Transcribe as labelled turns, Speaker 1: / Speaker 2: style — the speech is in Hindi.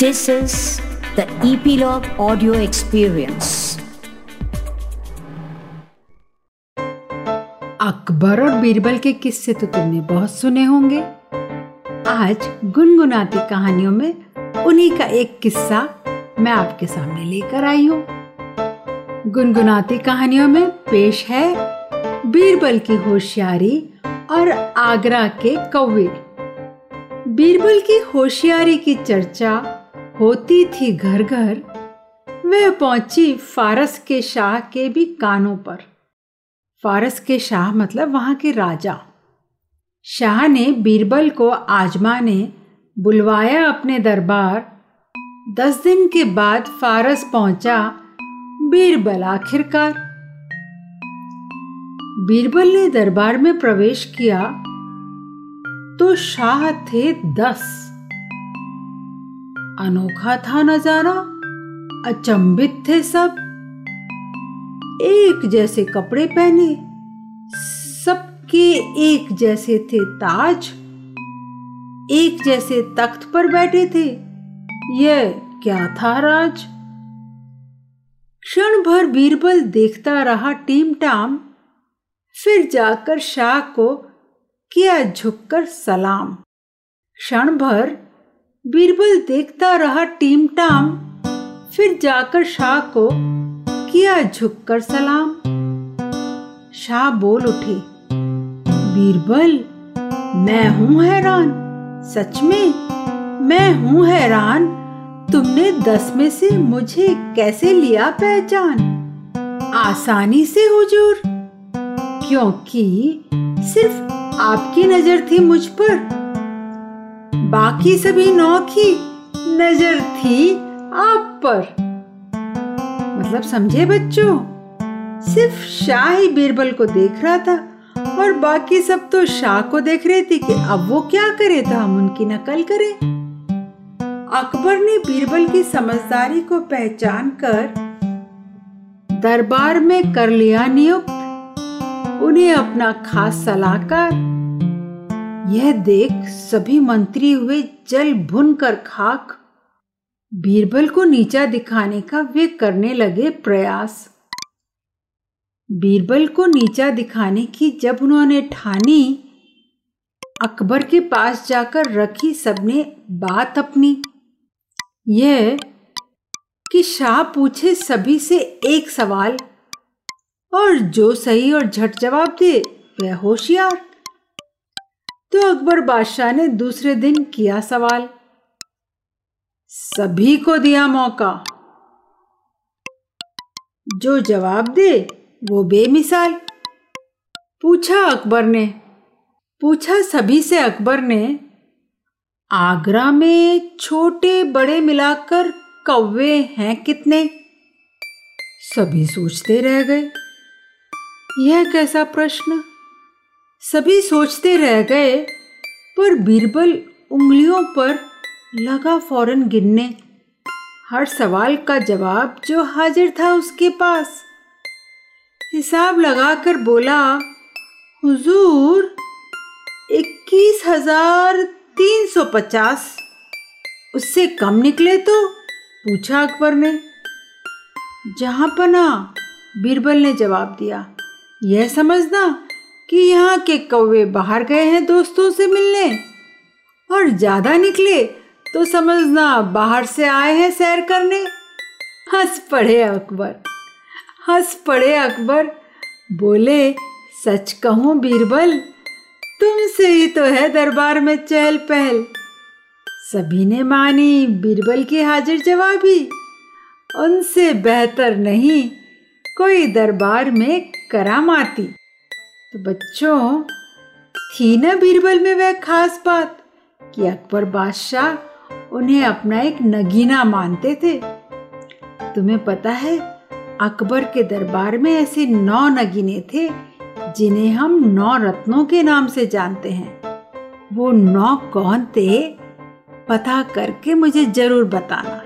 Speaker 1: This is the Epilogue Audio Experience.
Speaker 2: Akbar और बीरबल के किस्से तो तुमने बहुत सुने होंगे। आज गुनगुनाती कहानियों में उन्हीं का एक किस्सा मैं आपके सामने लेकर आई हूँ। गुनगुनाती कहानियों में पेश है बीरबल की होशियारी और आगरा के कौवे बीरबल की होशियारी की चर्चा होती थी घर घर वह पहुँची फारस के शाह के भी कानों पर। फारस के शाह मतलब वहाँ के राजा। शाह ने बीरबल को आजमा ने बुलवाया अपने दरबार। दस दिन के बाद फारस पहुँचा बीरबल आखिरकार। बीरबल ने दरबार में प्रवेश किया तो शाह थे दस। अनोखा था नज़ारा अचंबित थे सब। एक जैसे कपड़े पहने, सबके एक जैसे थे ताज, एक जैसे तख्त पर बैठे थे। यह क्या था राज? क्षण भर बीरबल देखता रहा टीम टाम फिर जाकर शाह को किया झुककर सलाम। क्षण भर बीरबल देखता रहा टीम टाम, फिर जाकर शाह को किया झुककर सलाम। शाह बोल उठे, बीरबल, मैं हूँ हैरान, सच में, मैं हूँ हैरान, तुमने दस में से मुझे कैसे लिया पहचान? आसानी से, हुजूर, क्योंकि सिर्फ़ आपकी नज़र थी मुझ पर बाकी सभी नौ की नज़र थी आप पर। मतलब समझे बच्चों? सिर्फ़ शाह ही बीरबल को देख रहा था और बाकी सब तो शाह को देख रहे थे कि अब वो क्या करे तो हम उनकी नकल करें। अकबर ने बीरबल की समझदारी को पहचान कर दरबार में कर लिया नियुक्त। उन्हें अपना खास सलाहकार यह देख सभी मंत्री हुए जल भुन कर खाक। बीरबल को नीचा दिखाने का वे करने लगे प्रयास। बीरबल को नीचा दिखाने की जब उन्होंने ठानी, अकबर के पास जाकर रखी सबने बात अपनी। यह कि शाह पूछे सभी से एक सवाल, और जो सही और झट जवाब दे, वह होशियार। तो अकबर बादशाह ने दूसरे दिन किया सवाल। सभी को दिया मौका। जो जवाब दे, वो बेमिसाल। पूछा अकबर ने। पूछा सभी से अकबर ने, आगरा में छोटे बड़े मिलाकर कौवे हैं कितने? सभी सोचते रह गए। यह कैसा प्रश्न? सभी सोचते रह गए, पर बीरबल उंगलियों पर लगा फ़ौरन गिनने। हर सवाल का जवाब जो हाजिर था उसके पास। हिसाब लगाकर बोला, हुजूर, इक्कीस हज़ार तीन सौ पचास। उससे कम निकले तो? पूछा अकबर ने। जहाँ पना, बीरबल ने जवाब दिया। यह समझना कि यहाँ के कौवे बाहर गए हैं दोस्तों से मिलने। और ज़्यादा निकले तो समझना बाहर से आए हैं सैर करने। हंस पड़े अकबर, हंस पड़े अकबर। बोले, सच कहूँ बीरबल, तुमसे ही तो है दरबार में चहल पहल। सभी ने मानी बीरबल की हाजिर जवाबी। उनसे बेहतर नहीं कोई दरबार में करामाती। तो बच्चों, थी ना बीरबल में वह खास बात कि अकबर बादशाह उन्हें अपना एक नगीना मानते थे। तुम्हें पता है, अकबर के दरबार में ऐसे नौ नगीने थे, जिन्हें हम नौ रत्नों के नाम से जानते हैं। वो नौ कौन थे, पता करके मुझे ज़रूर बताना।